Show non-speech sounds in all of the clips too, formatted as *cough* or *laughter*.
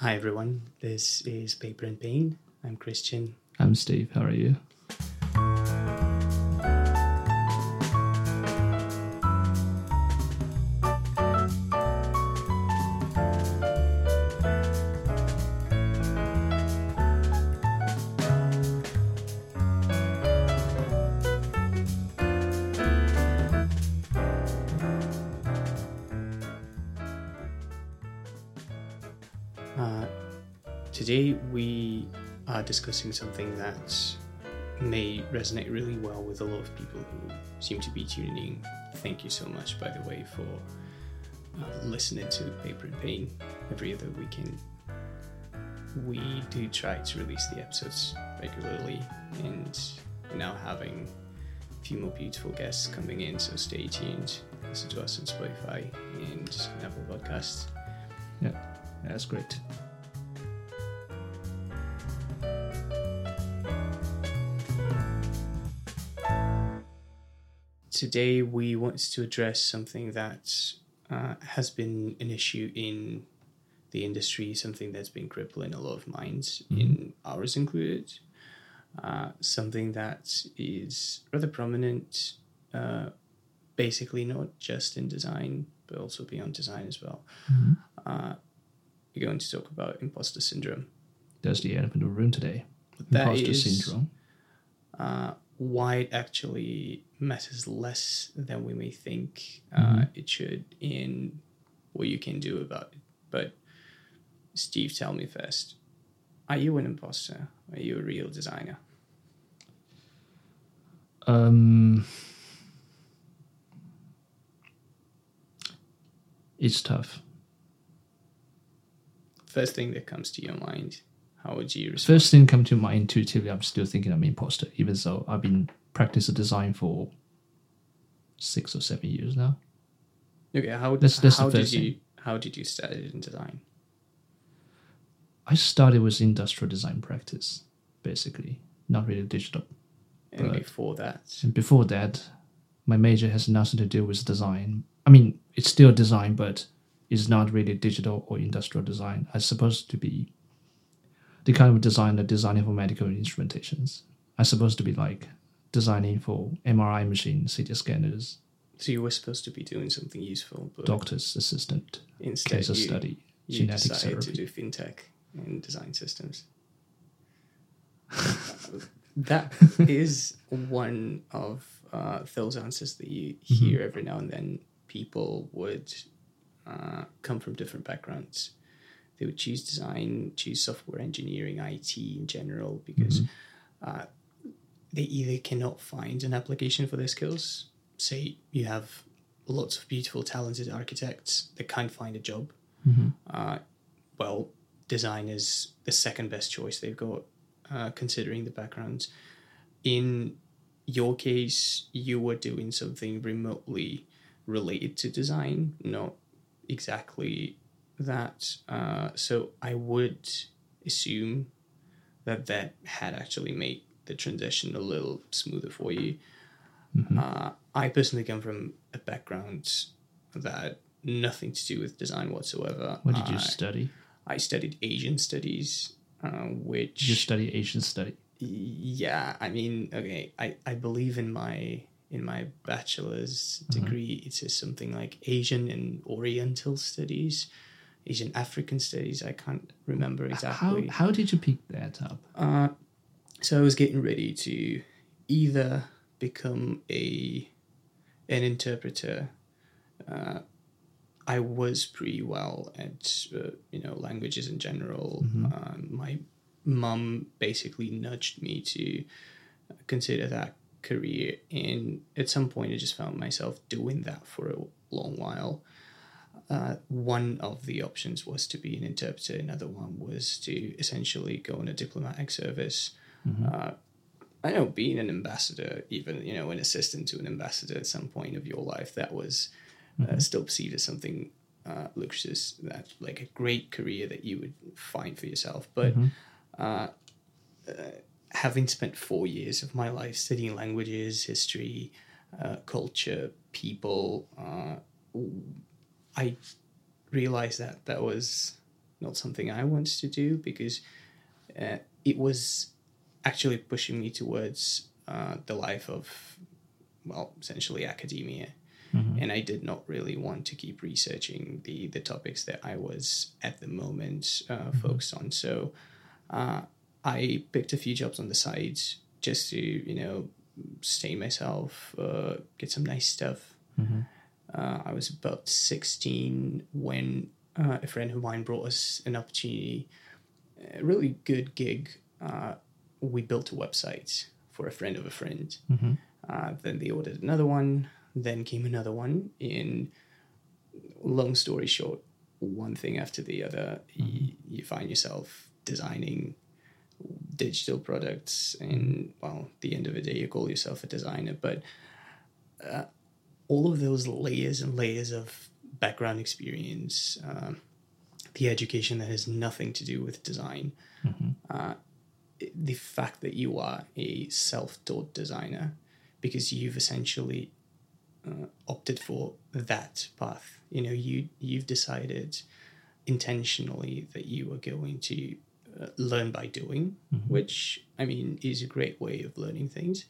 Hi everyone, this is Paper and Pain. I'm Kristian. I'm Steve. How are you? Are discussing something that may resonate really well with a lot of people who seem to be tuning in. Thank you so much, by the way, for uh, listening to Paper and Pain every other weekend. We do try to release the episodes regularly, and we're now having a few more beautiful guests coming in, so stay tuned. Listen to us on Spotify and Apple Podcasts. Yeah, that's great. Today, we want to address something that uh, has been an issue in the industry, something that's been crippling a lot of minds, in ours included. Uh, something that is rather prominent, uh, basically not just in design, but also beyond design as well. Uh, we're going to talk about imposter syndrome. That's the elephant in the room today. That Imposter is- syndrome. Uh, why it actually matters less than we may think uh, it should in what you can do about it. But Steve, tell me first: Are you an imposter? Are you a real designer? Um, it's tough. First thing that comes to your mind, how would you respond? First thing come to mind intuitively, I'm still thinking I'm an imposter, even though I've been practicing design for six or seven years now. Okay, how, That's- that's how did you how did you study in design? I started with industrial design practice, basically, not really digital. And before that, And before that, my major has nothing to do with design. I mean, it's still design, but it's not really digital or industrial design. I'm supposed to be the kind of design designer designing for medical instrumentations. I'm supposed to be like designing for MRI machines, CT scanners, so you were supposed to be doing something useful, but doctor's assistant, instead case of you, study, you genetic decided to do fintech and design systems. *laughs* that is one of uh, those answers that you Mm-hmm. hear every now and then. People would uh, come from different backgrounds. They would choose design, choose software engineering, IT in general, because Mm-hmm. uh, they either cannot find an application for their skills. Say you have lots of beautiful, talented architects that can't find a job. Uh, well, design is the second best choice they've got, uh, considering the backgrounds. In your case, you were doing something remotely related to design, not exactly that. Uh, so I would assume that that had actually made the transition a little smoother for you. Uh, I personally come from a background that nothing to do with design whatsoever. What did you I- study? I studied Asian studies, uh, which you study Asian study? yeah, I mean, okay, I, I believe in my in my bachelor's degree it says something like Asian and Oriental studies, Asian African studies. I can't remember exactly. How, how did you pick that up? Uh, so I was getting ready to either become a an interpreter. Uh, I was pretty well at uh, you know languages in general. Um, my mum basically nudged me to consider that career, and at some point I just found myself doing that for a long while. Uh, one of the options was to be an interpreter. Another one was to essentially go on a diplomatic service. Uh, I know being an ambassador, even you know an assistant to an ambassador at some point of your life, that was uh, still perceived as something uh, lucrative, that like a great career that you would find for yourself. But uh, uh, having spent four years of my life studying languages, history, uh, culture, people, uh, I realized that that was not something I wanted to do because uh, it was actually pushing me towards uh, the life of, well, essentially academia. And I did not really want to keep researching the, the topics that I was at the moment uh, focused on. So uh, I picked a few jobs on the side just to, you know, stay myself, uh, get some nice stuff. Uh, I was about 16 when uh, a friend of mine brought us an opportunity, a really good gig. Uh, we built a website for a friend of a friend. Uh, then they ordered another one. Then came another one. In long story short, one thing after the other, you, you find yourself designing digital products, and well, at the end of the day, you call yourself a designer, but uh, all of those layers and layers of background experience, um, the education that has nothing to do with design, uh, the fact that you are a self-taught designer because you've essentially uh, opted for that path. You know, you you've decided intentionally that you are going to uh, learn by doing, which I mean is a great way of learning things.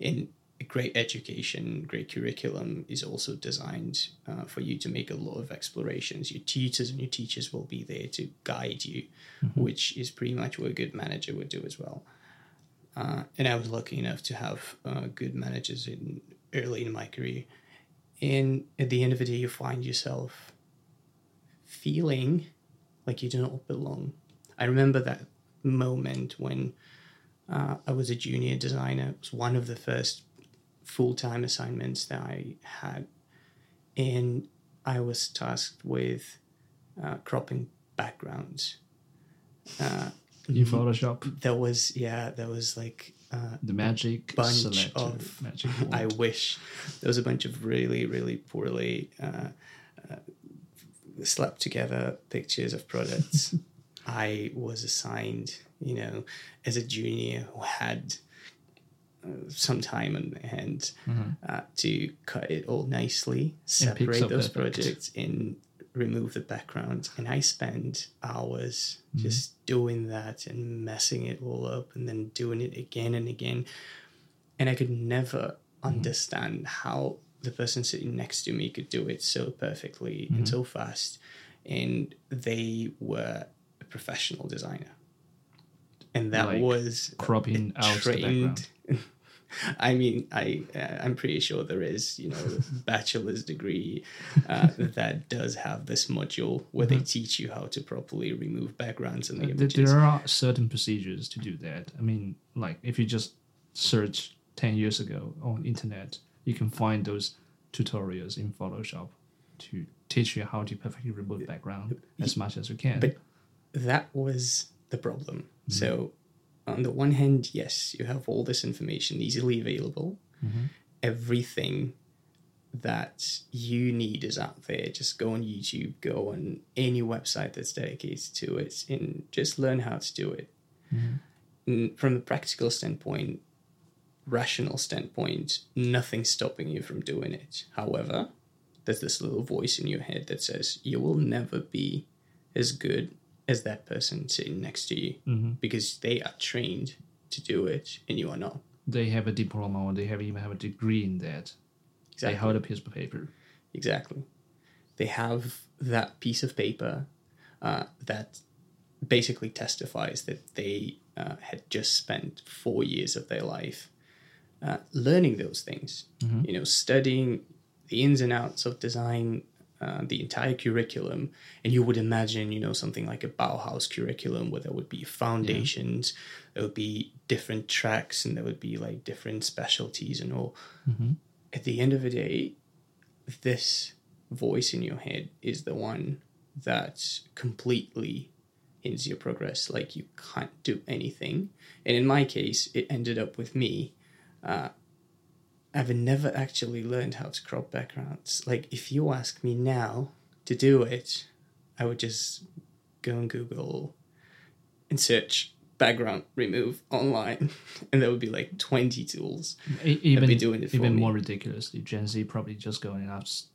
And great education, great curriculum is also designed uh, for you to make a lot of explorations. Your tutors and your teachers will be there to guide you, which is pretty much what a good manager would do as well. Uh, and I was lucky enough to have uh, good managers in early in my career. And at the end of the day, you find yourself feeling like you do not belong. I remember that moment when uh, I was a junior designer. It was one of the first full time assignments that I had. And I was tasked with uh, cropping backgrounds. Uh, In Photoshop, there was, yeah, there was like uh, the magic bunch of magic *laughs* I wish there was a bunch of really, really poorly uh, uh, slapped together pictures of products. *laughs* I was assigned, you know, as a junior who had some time and my hand uh, to cut it all nicely, separate those projects, and remove the background. And I spent hours Mm-hmm. just doing that and messing it all up, and then doing it again and again and I could never Mm-hmm. understand how the person sitting next to me could do it so perfectly Mm-hmm. and so fast. And they were a professional designer, and that Like was cropping out the background. *laughs* I mean, I uh, I'm pretty sure there is you know *laughs* bachelor's degree uh, *laughs* that does have this module where they teach you how to properly remove backgrounds and the Th- images. There are certain procedures to do that. I mean, like if you just search ten years ago on internet, you can find those tutorials in Photoshop to teach you how to perfectly remove background as much as you can. But that was the problem. So, on the one hand, yes, you have all this information easily available. Mm-hmm. Everything that you need is out there. Just go on YouTube, go on any website that's dedicated to it, and just learn how to do it. Mm-hmm. And from a practical standpoint, rational standpoint, nothing's stopping you from doing it. However, there's this little voice in your head that says you will never be as good as that person sitting next to you because they are trained to do it and you are not. they have a diploma or they have even have a degree in that. They Exactly. hold a piece of paper. Exactly. They have that piece of paper uh, that basically testifies that they uh, had just spent four years of their life uh, learning those things. You know, studying the ins and outs of design, uh, the entire curriculum, and you would imagine, you know, something like a Bauhaus curriculum where there would be foundations, there would be different tracks, and there would be like different specialties and all. At the end of the day, this voice in your head is the one that completely hinders your progress. Like you can't do anything. And in my case, it ended up with me. Uh, I've never actually learned how to crop backgrounds. Like if you ask me now to do it, I would just go and Google and search background remove online, *laughs* and there would be like twenty tools. Even be doing it even me. more ridiculously, Gen Z probably just go and ask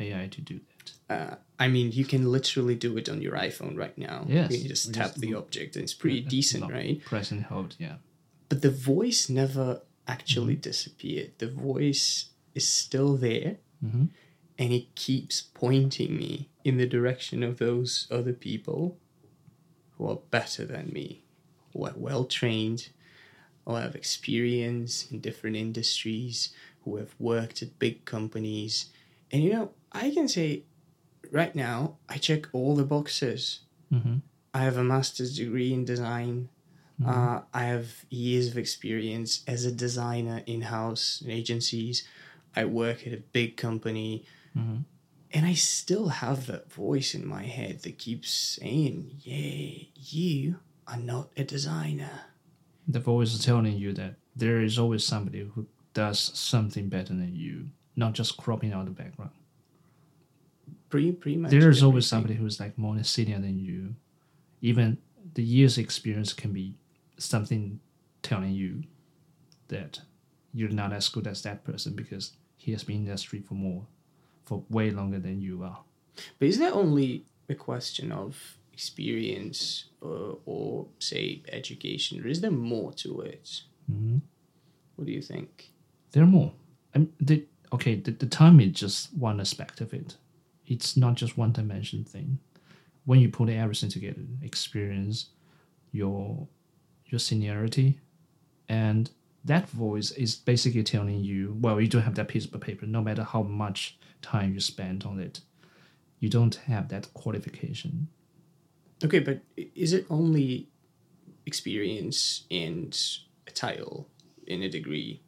AI to do that. Uh, I mean, you can literally do it on your iPhone right now. Yes. You just tap the object and it's pretty *laughs* decent, right? Press and hold, yeah. But the voice never actually Mm-hmm. disappeared. The voice is still there hmm and it keeps pointing me in the direction of those other people who are better than me, who are well trained, who have experience in different industries, who have worked at big companies. And you know, I can say right now, I check all the boxes. hmm I have a master's degree in design. Uh, I have years of experience as a designer in house in agencies. I work at a big company. hmm And I still have that voice in my head that keeps saying, Yeah, you are not a designer. The voice is telling you that there is always somebody who does something better than you, not just cropping out the background. Pretty, pretty much. There is always somebody who's like more senior than you. Even the years experience can be something telling you that you're not as good as that person because he has been in the industry for more, for way longer than you are. But is that only a question of experience or, or, say, education? Or is there more to it? hmm What do you think? There are more. And the, okay, the, the time is just one aspect of it. It's not just one dimension thing. When you put everything together, experience, your your seniority, and that voice is basically telling you, well, you don't have that piece of paper, no matter how much time you spend on it. You don't have that qualification. Okay, but is it only experience and a title in a degree?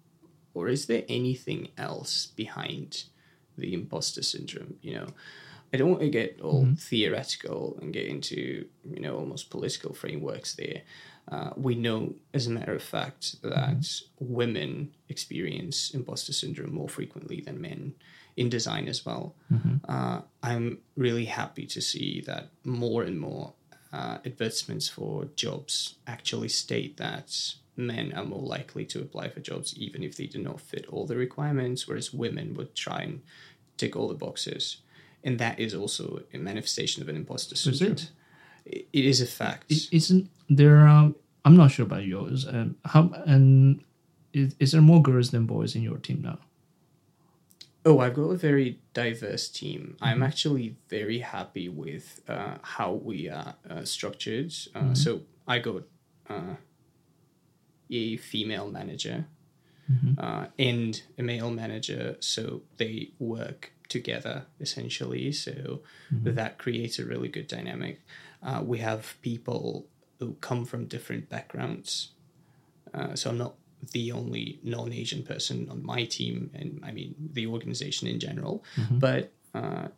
Or is there anything else behind the imposter syndrome? You know, I don't want to get all mm-hmm. theoretical and get into, you know, almost political frameworks there. Uh, we know, as a matter of fact, that women experience imposter syndrome more frequently than men in design as well. Uh, I'm really happy to see that more and more uh, advertisements for jobs actually state that men are more likely to apply for jobs even if they do not fit all the requirements, whereas women would try and tick all the boxes. And that is also a manifestation of an imposter syndrome. it? It- it is a fact. Isn't there? Um, I'm not sure about yours. Um, how and is, is there more girls than boys in your team now? Oh, I've got a very diverse team. I'm actually very happy with uh, how we are uh, structured. Uh, So I got uh, a female manager uh, and a male manager, so they work together essentially. So that creates a really good dynamic. Uh, we have people who come from different backgrounds. Uh, so I'm not the only non-Asian person on my team, and I mean the organization in general. But uh,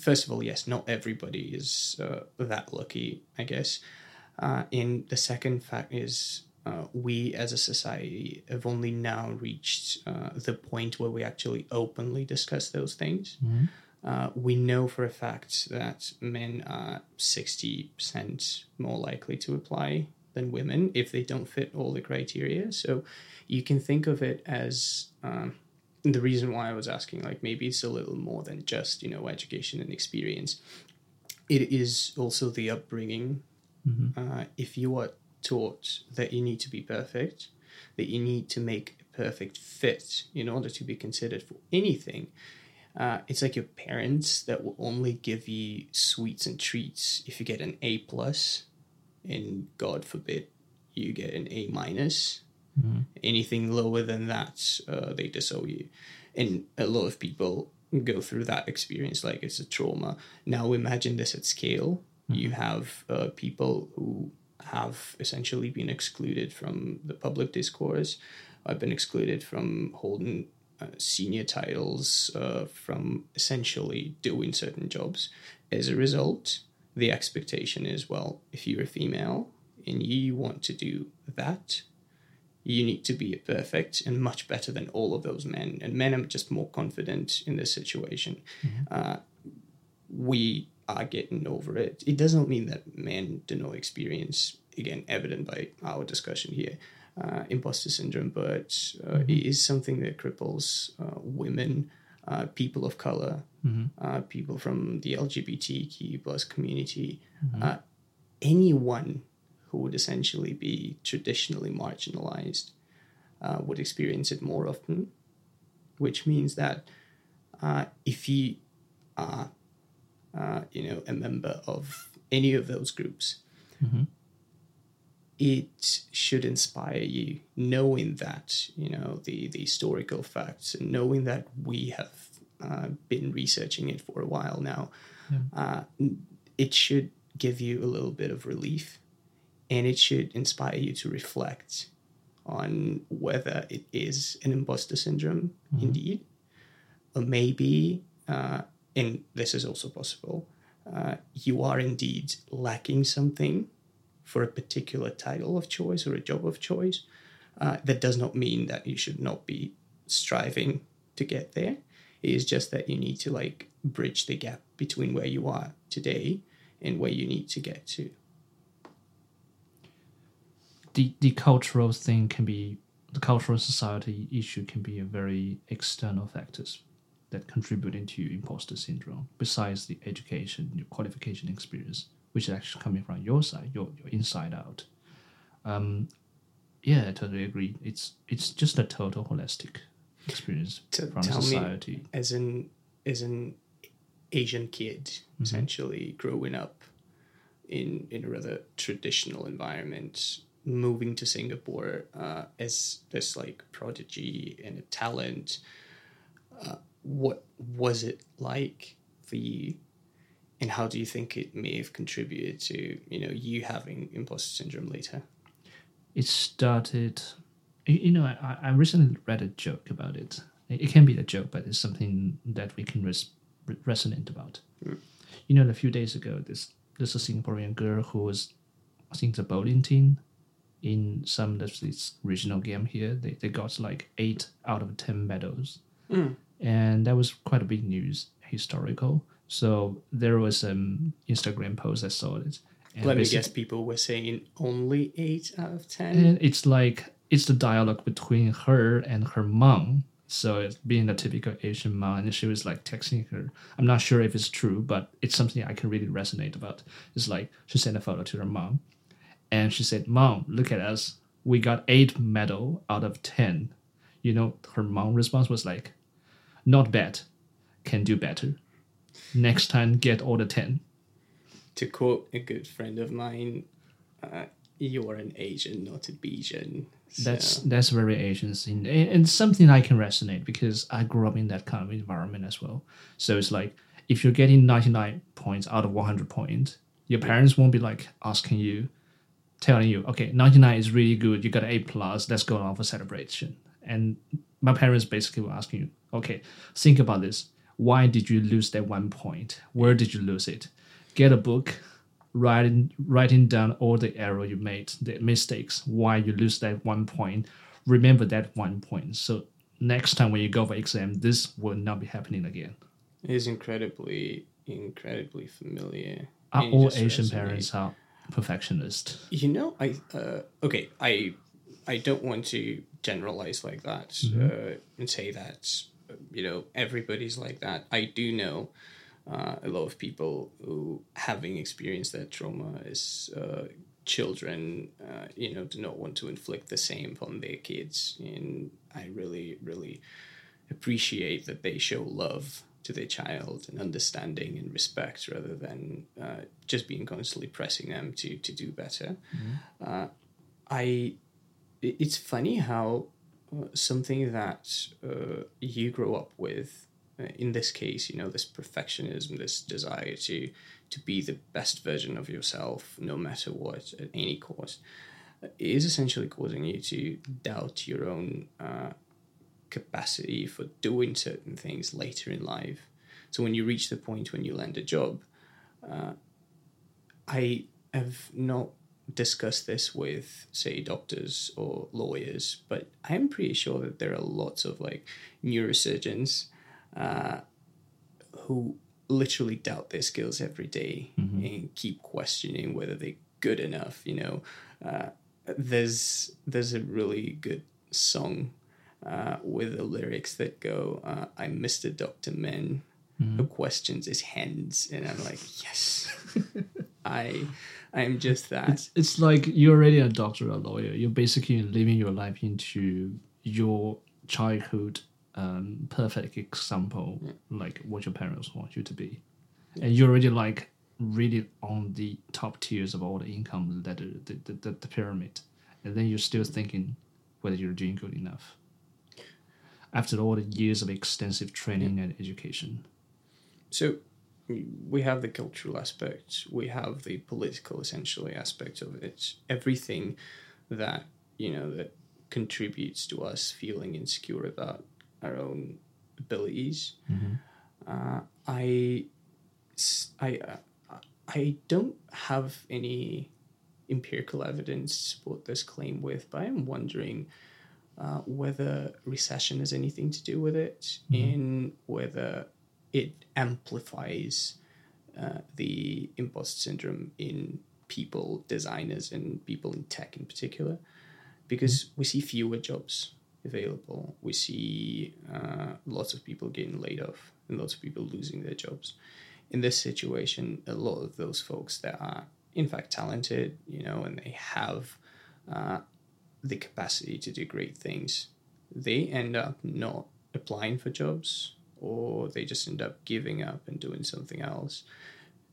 first of all, yes, not everybody is uh, that lucky, I guess. Uh, and the second fact is uh, we as a society have only now reached uh, the point where we actually openly discuss those things. Uh, we know for a fact that men are 60% more likely to apply than women if they don't fit all the criteria. So you can think of it as um, the reason why I was asking, like maybe it's a little more than just, you know, education and experience. It is also the upbringing. Uh, if you are taught that you need to be perfect, that you need to make a perfect fit in order to be considered for anything, uh, it's like your parents that will only give you sweets and treats if you get an A plus, and God forbid you get an A minus. Anything lower than that, uh, they disown you, and a lot of people go through that experience like it's a trauma. Now imagine this at scale. You have uh, people who have essentially been excluded from the public discourse. I've been excluded from holding senior titles, uh, from essentially doing certain jobs. As a result, the expectation is well, if you're a female and you want to do that, you need to be perfect and much better than all of those men. And men are just more confident in this situation. Uh, we are getting over it. It doesn't mean that men do not experience, again, evident by our discussion here, uh, imposter syndrome, but uh, it is something that cripples uh, women uh, people of color, Mm-hmm. uh, people from the LGBTQ plus community, Mm-hmm. uh, anyone who would essentially be traditionally marginalized uh, would experience it more often, which means that uh, if you are, uh, you know, a member of any of those groups, Mhm. It should inspire you, knowing that you know the the historical facts and knowing that we have uh, been researching it for a while now. Uh, it should give you a little bit of relief, and it should inspire you to reflect on whether it is an imposter syndrome indeed, or maybe, uh, and this is also possible, uh, you are indeed lacking something for a particular title of choice or a job of choice. Uh, that does not mean that you should not be striving to get there. It is just that you need to like bridge the gap between where you are today and where you need to get to. the the cultural thing can be the cultural society issue can be a very external factors that contributing to imposter syndrome besides the education your qualification experience which is actually coming from your side your, your inside out. Um yeah i totally agree. It's it's just a total holistic experience T- from tell me- society. As an as an Asian kid, essentially growing up in in a rather traditional environment, moving to Singapore uh, as this like prodigy and a talent. Uh, what was it like for you, and how do you think it may have contributed to you know you having imposter syndrome later? it started you know I, I recently read a joke about it. It can be a joke but it's something that we can res- resonate about. Mm. You know a few days ago this there's a singaporean girl who was i think the bowling team in some of this regional game here. They, they got like eight out of ten medals. Mm. And that was quite a big news historical so there was an instagram post i saw it and Let me guess, people were saying only eight out of ten. and it's like it's the dialogue between her and her mom. So it's being a typical Asian mom, and she was like texting her. I'm not sure if it's true, but it's something I can really resonate about. It's like she sent a photo to her mom, and she said, "Mom, look at us. We got eight medal out of ten. You know, her mom response was like, "Not bad. Can do better. Next time, get all the ten. to quote a good friend of mine, uh, "You're an Asian, not a Bijan." So, That's that's very Asian scene, and, and something I can resonate because I grew up in that kind of environment as well. So it's like if you're getting 99 points out of 100 points, your parents won't be like asking you, telling you, okay, 99 is really good, you got an A plus, let's go on for celebration. And my parents basically were asking you, okay, think about this. Why did you lose that one point? Where did you lose it? Get a book, writing writing down all the error you made, the mistakes, why you lose that one point. Remember that one point. So next time when you go for exam, this will not be happening again. it is incredibly, incredibly familiar. Are and all Asian resonates. parents are perfectionist? You know, I uh, okay, I I don't want to generalize like that Mm-hmm. uh, and say that you know everybody's like that. I do know uh, a lot of people who, having experienced that trauma as uh, children, uh, you know, do not want to inflict the same upon their kids, and I really, really appreciate that they show love to their child and understanding and respect rather than uh, just being constantly pressing them to to do better. Uh, I it's funny how something that uh, you grow up with uh, in this case you know this perfectionism this desire to to be the best version of yourself no matter what at any cost is essentially causing you to doubt your own uh, capacity for doing certain things later in life. So when you reach the point when you land a job uh, i have not discussed this with say doctors or lawyers but i'm pretty sure that there are lots of like neurosurgeons uh, who literally doubt their skills every day and keep questioning whether they're good enough you know uh, there's there's a really good song uh, with the lyrics that go, uh, "I'm Mr. Doctor Men." Mm-hmm. Who questions his hands, and I'm like, yes, *laughs* I, I am just that. It's, it's like you're already a doctor or a lawyer. You're basically living your life into your childhood um, perfect example, like what your parents want you to be. And you're already like really on the top tiers of all the income that the, the, the, the pyramid. And then you're still thinking whether you're doing good enough. After all the years of extensive training and education. So we have the cultural aspect, we have the political essentially aspect of it. Everything that you know that contributes to us feeling insecure about our own abilities. Uh, I, I, uh, I don't have any empirical evidence to support this claim with, but I'm wondering uh, whether recession has anything to do with it, in whether it amplifies uh, the imposter syndrome in people, designers, and people in tech in particular, because we see fewer jobs available. We see uh, lots of people getting laid off and lots of people losing their jobs. In this situation, a lot of those folks that are in fact talented, you know, and they have uh, the capacity to do great things, they end up not applying for jobs or they just end up giving up and doing something else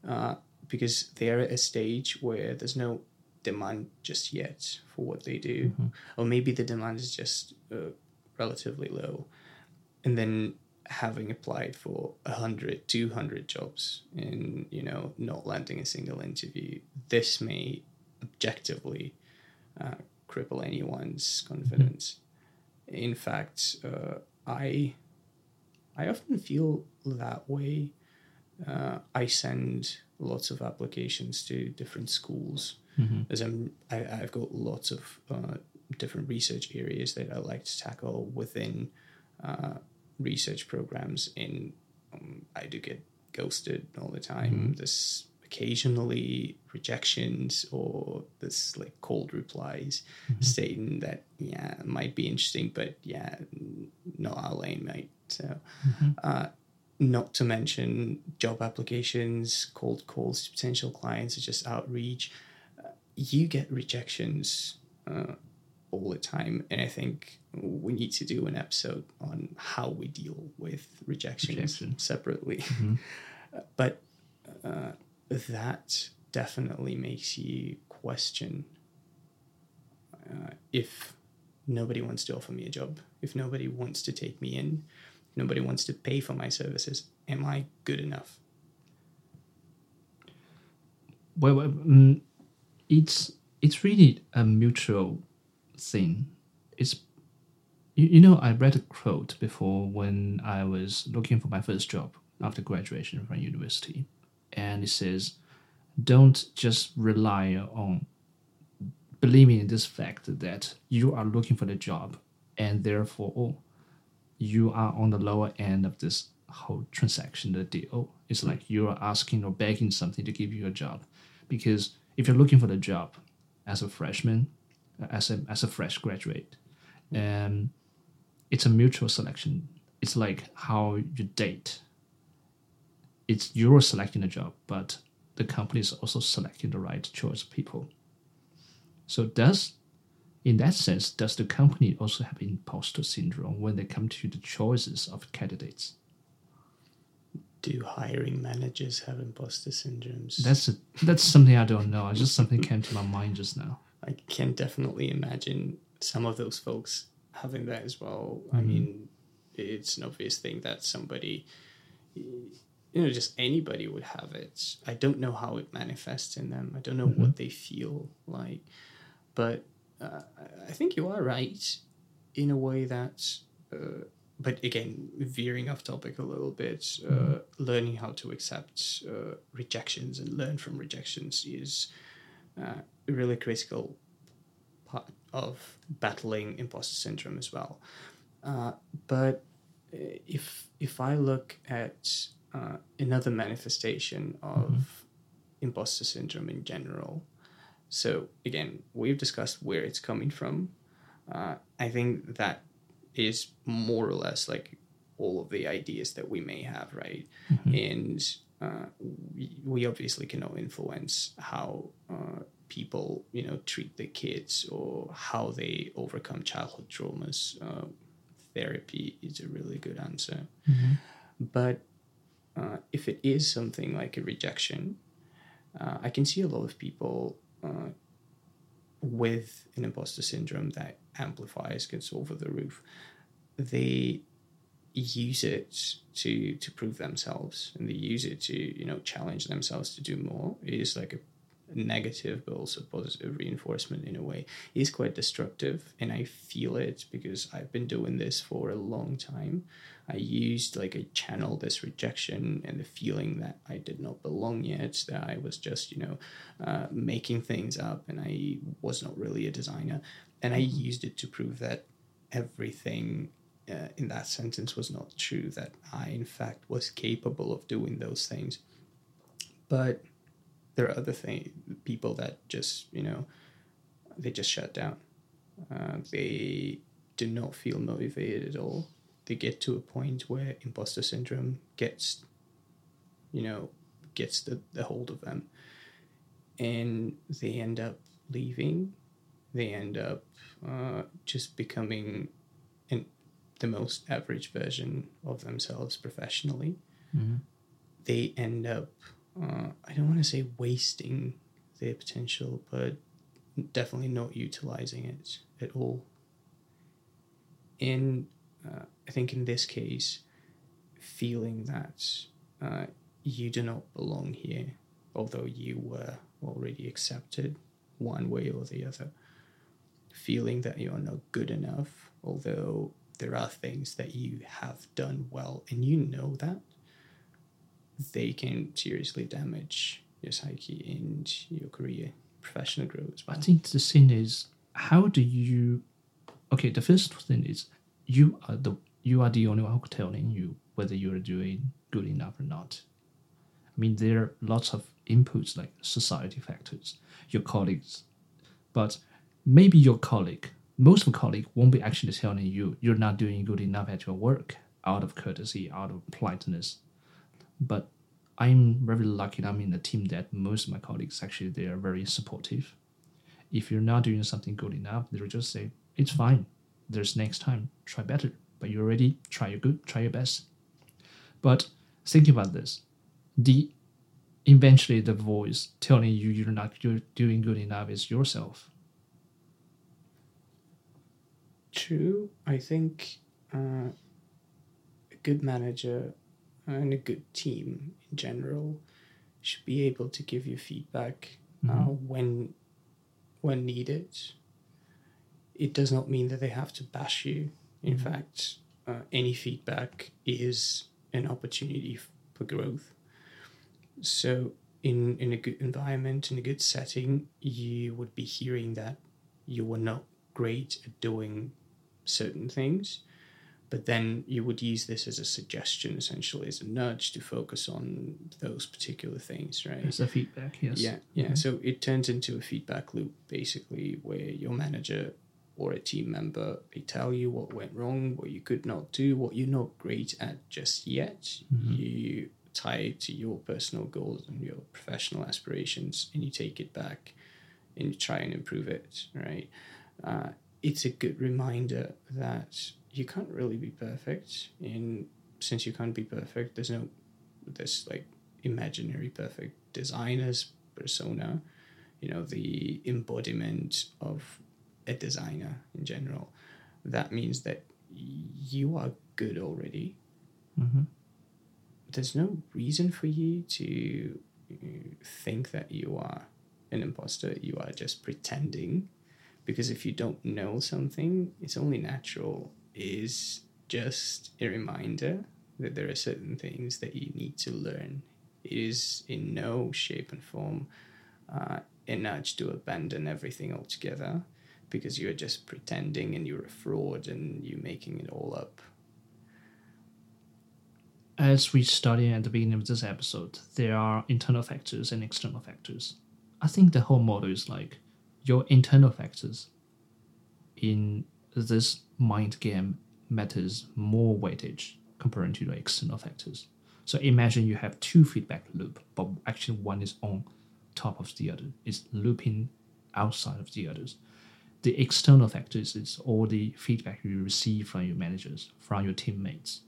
uh, because they're at a stage where there's no demand just yet for what they do, or maybe the demand is just uh, relatively low. And then having applied for 100, 200 jobs and, you know, not landing a single interview, this may objectively uh, cripple anyone's confidence. In fact, uh, I I often feel that way. Uh, I send lots of applications to different schools as I'm I, I've got lots of uh, different research areas that I like to tackle within uh, research programs. And um, I do get ghosted all the time. This occasionally rejections or this like cold replies stating that yeah it might be interesting, but yeah, not our lane, mate. So. Uh, not to mention job applications, cold calls to potential clients, or just outreach. Uh, you get rejections uh, all the time, and I think we need to do an episode on how we deal with rejections Rejection. separately. Uh, *laughs* but uh, that definitely makes you question uh, if nobody wants to offer me a job, if nobody wants to take me in, nobody wants to pay for my services. Am I good enough? well, mm, it's it's really a mutual thing. It's you, you know I read a quote before when I was looking for my first job after graduation from university, and it says, "Don't just rely on believing in this fact that you are looking for the job, and therefore you are on the lower end of this whole transaction, the deal. It's like you are asking or begging something to give you a job. Because if you're looking for the job as a freshman, uh, as a as a fresh graduate, um, it's a mutual selection. It's like how you date. It's you're selecting a job, but the company is also selecting the right choice of people. So does in that sense, does the company also have imposter syndrome when they come to the choices of candidates? Do hiring managers have imposter syndromes? That's a, that's something I don't know. It's just something came to my mind just now. I can definitely imagine some of those folks having that as well. I mm-hmm. mean, it's an obvious thing that somebody, you know, just anybody would have it. I don't know how it manifests in them. I don't know mm-hmm. what they feel like, but uh, I- think you are right in a way that. Uh, but again, veering off topic a little bit, uh, learning how to accept uh, rejections and learn from rejections is uh, a really critical part of battling imposter syndrome as well. Uh, but if if I look at uh, another manifestation of imposter syndrome in general, so again we've discussed where it's coming from. Uh, I think that is more or less like all of the ideas that we may have, right? And uh, we, we obviously cannot influence how uh, people, you know, treat their kids or how they overcome childhood traumas. Uh, therapy is a really good answer. But uh, if it is something like a rejection, uh, I can see a lot of people uh, with an imposter syndrome that amplifies, gets over the roof. They use it to to prove themselves, and they use it to you know challenge themselves to do more. It is like a negative but also positive reinforcement in a way is quite destructive. And i feel it because i've been doing this for a long time. I used like a channel this rejection and the feeling that i did not belong yet that i was just you know uh, making things up and i was not really a designer. And i used it to prove that everything uh, in that sentence was not true that i in fact was capable of doing those things. But there are other thing, people that just you know they just shut down. Uh, they do not feel motivated at all. They get to a point where imposter syndrome gets you know gets the, the hold of them. And they end up leaving. They end up uh, just becoming an, the most average version of themselves professionally. They end up uh, I don't want to say wasting their potential, but definitely not utilizing it at all. And uh, I think in this case, feeling that uh, you do not belong here, although you were already accepted one way or the other, feeling that you're not good enough, although there are things that you have done well and you know that they can seriously damage your psyche and your career, professional growth as I think the thing is, how do you? Okay, the first thing is you are the you are the only one who telling you whether you are doing good enough or not. I mean, there are lots of inputs like society factors, your colleagues, but maybe your colleague, most of the colleague won't be actually telling you you're not doing good enough at your work out of courtesy, out of politeness. But I'm very lucky. I'm in a team that most of my colleagues actually they are very supportive if you're not doing something good enough, they'll just say, it's fine. There's next time. Try better. But you already try your good, try your best. But think about this. The eventually the voice telling you you're not you're doing good enough is yourself. True. I think uh, a good manager and a good team in general should be able to give you feedback uh, when when needed. It does not mean that they have to bash you. In fact, uh, any feedback is an opportunity for growth. So, in in a good environment, in a good setting, you would be hearing that you were not great at doing certain things, but then you would use this as a suggestion, essentially as a nudge to focus on those particular things, right? As a feedback, yes. Yeah, yeah. So it turns into a feedback loop, basically, where your manager or a team member they tell you what went wrong, what you could not do, what you're not great at just yet. You tie it to your personal goals and your professional aspirations, and you take it back and you try and improve it. Right? Uh, it's a good reminder that you can't really be perfect, and since you can't be perfect, there's no this like imaginary perfect designer's persona, you know, the embodiment of a designer in general. That means that you are good already. Mhm. There's no reason for you to think that you are an imposter. You are just pretending. Because if you don't know something, it's only natural. Is just a reminder that there are certain things that you need to learn. It is in no shape and form uh, a nudge to abandon everything altogether because you're just pretending and you're a fraud and you're making it all up. As we studied at the beginning of this episode, there are internal factors and external factors. I think the whole model is like your internal factors in this mind game matters more weightage compared to the external factors. So imagine you have two feedback loop, but actually one is on top of the other. It's looping outside of the others. The external factors is all the feedback you receive from your managers, from your teammates.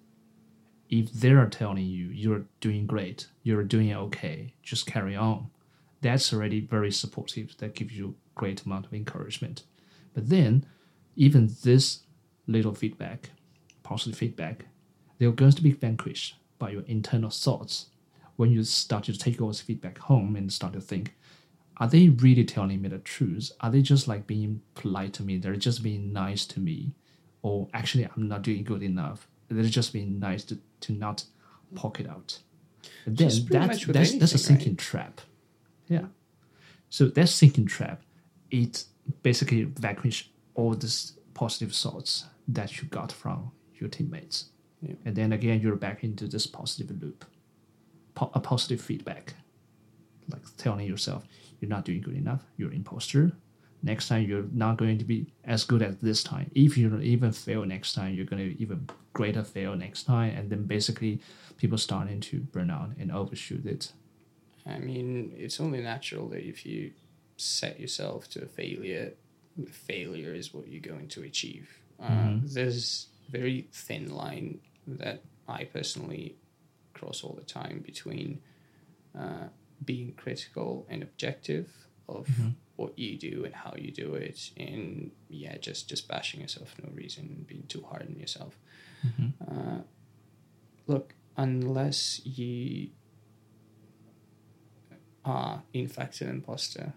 If they're telling you you're doing great, you're doing okay, just carry on, that's already very supportive. That gives you great amount of encouragement. But then, even this little feedback, positive feedback, they're going to be vanquished by your internal thoughts when you start to take all this feedback home and start to think, are they really telling me the truth? Are they just like being polite to me? They're just being nice to me. Or actually, I'm not doing good enough. They're just being nice to, to not poke it out. And then that, much with that's, that's a anything, right? sinking trap. Yeah. So that sinking trap, it basically vanquish all these positive thoughts that you got from your teammates. Yeah. And then again, you're back into this positive loop, po- a positive feedback, like telling yourself you're not doing good enough, you're an imposter. Next time, you're not going to be as good as this time. If you even fail next time, you're going to even greater fail next time. And then basically, people starting to burn out and overshoot it. I mean, it's only natural that if you set yourself to a failure, failure is what you're going to achieve. Uh, there's a very thin line that I personally cross all the time between uh, being critical and objective of what you do and how you do it, and yeah, just just bashing yourself for no reason, and being too hard on yourself. Uh, look, unless you are in fact an imposter,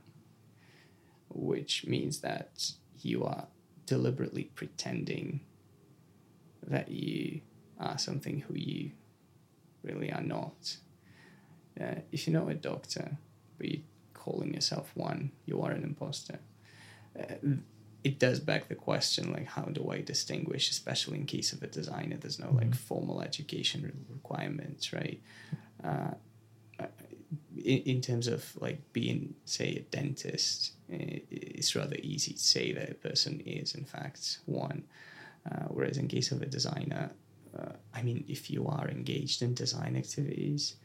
which means that you are deliberately pretending that you are something who you really are not. Uh, if you're not a doctor, but you're calling yourself one, you are an imposter. Uh, it does beg the question, like, how do I distinguish, especially in case of a designer? There's no like formal education requirements, right? Uh, in, in terms of like being say a dentist it's rather easy to say that a person is in fact one. Uh, whereas in case of a designer uh, i mean if you are engaged in design activities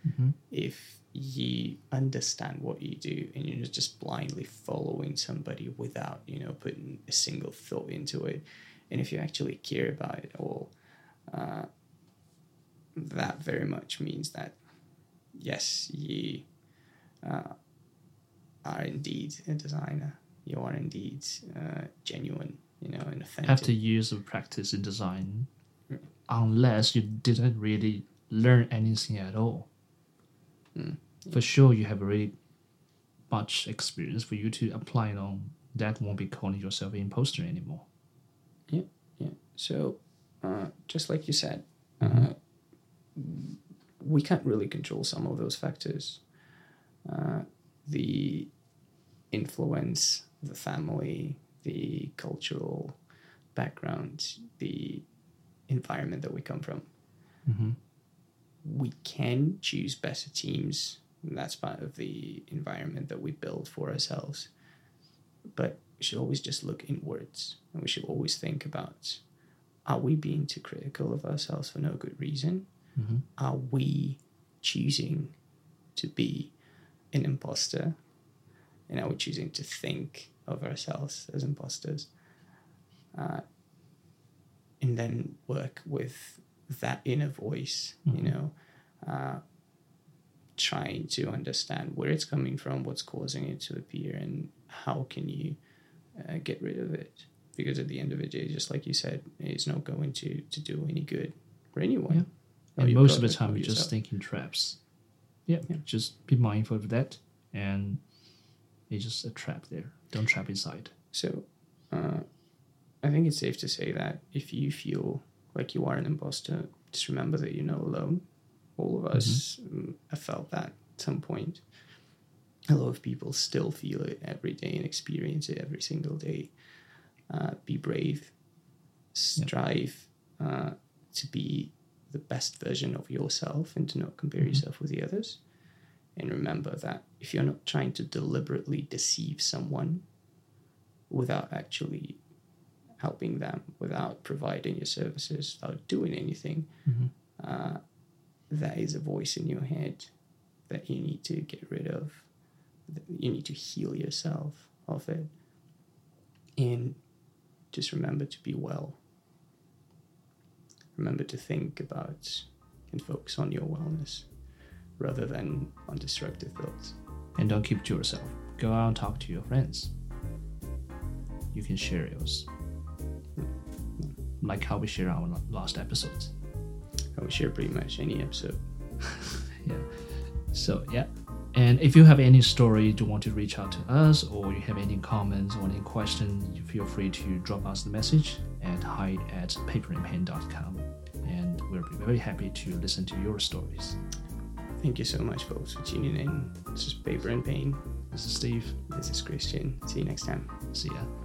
if you understand what you do and you're just blindly following somebody without you know putting a single thought into it and if you actually care about it all uh, that very much means that yes, you uh, are indeed a designer. You are indeed uh, genuine, you know, and authentic. After years of practice in design, unless you didn't really learn anything at all, for sure you have really much experience for you to apply it on. That won't be calling yourself an imposter anymore. Yeah, yeah. So, uh, just like you said, uh, we can't really control some of those factors. The influence, the family, the cultural background, the environment that we come from. Mm-hmm. We can choose better teams. and That's part of the environment that we build for ourselves. But we should always just look inwards and we should always think about are we being too critical of ourselves for no good reason? Mm-hmm. Are we choosing to be an imposter? And are we're choosing to think of ourselves as imposters? Uh, and then work with that inner voice, you know, uh, trying to understand where it's coming from, what's causing it to appear, and how can you uh, get rid of it? Because at the end of the day, just like you said, it's not going to, to do any good for anyone. Yeah. and most of the time you're just thinking traps. Yeah, Yeah. just be mindful of that, and it's just a trap there. Don't trap inside. So, uh, I think it's safe to say that if you feel like you are an imposter, just remember that you're not alone. All of us mm, have felt that at some point. A lot of people still feel it every day and experience it every single day. Uh, be brave, strive uh, to be the best version of yourself and to not compare yourself with the others. And remember that if you're not trying to deliberately deceive someone, without actually helping them without providing your services, without doing anything, Mhm. uh, that is a voice in your head that you need to get rid of. You need to heal yourself of it. And just remember to be well. Remember to think about and focus on your wellness rather than on destructive thoughts. And don't keep it to yourself. Go out and talk to your friends. You can share yours. Hmm. Like how we share our last episodes. I will share pretty much any episode. *laughs* Yeah. So yeah. And if you have any story you want to reach out to us or you have any comments or any questions, feel free to drop us the message at hide at paperandpain.com. And we'll be very happy to listen to your stories. Thank you so much, folks, for tuning in. This is Paper and Pain. This is Steve. This is Kristian. See you next time. See ya.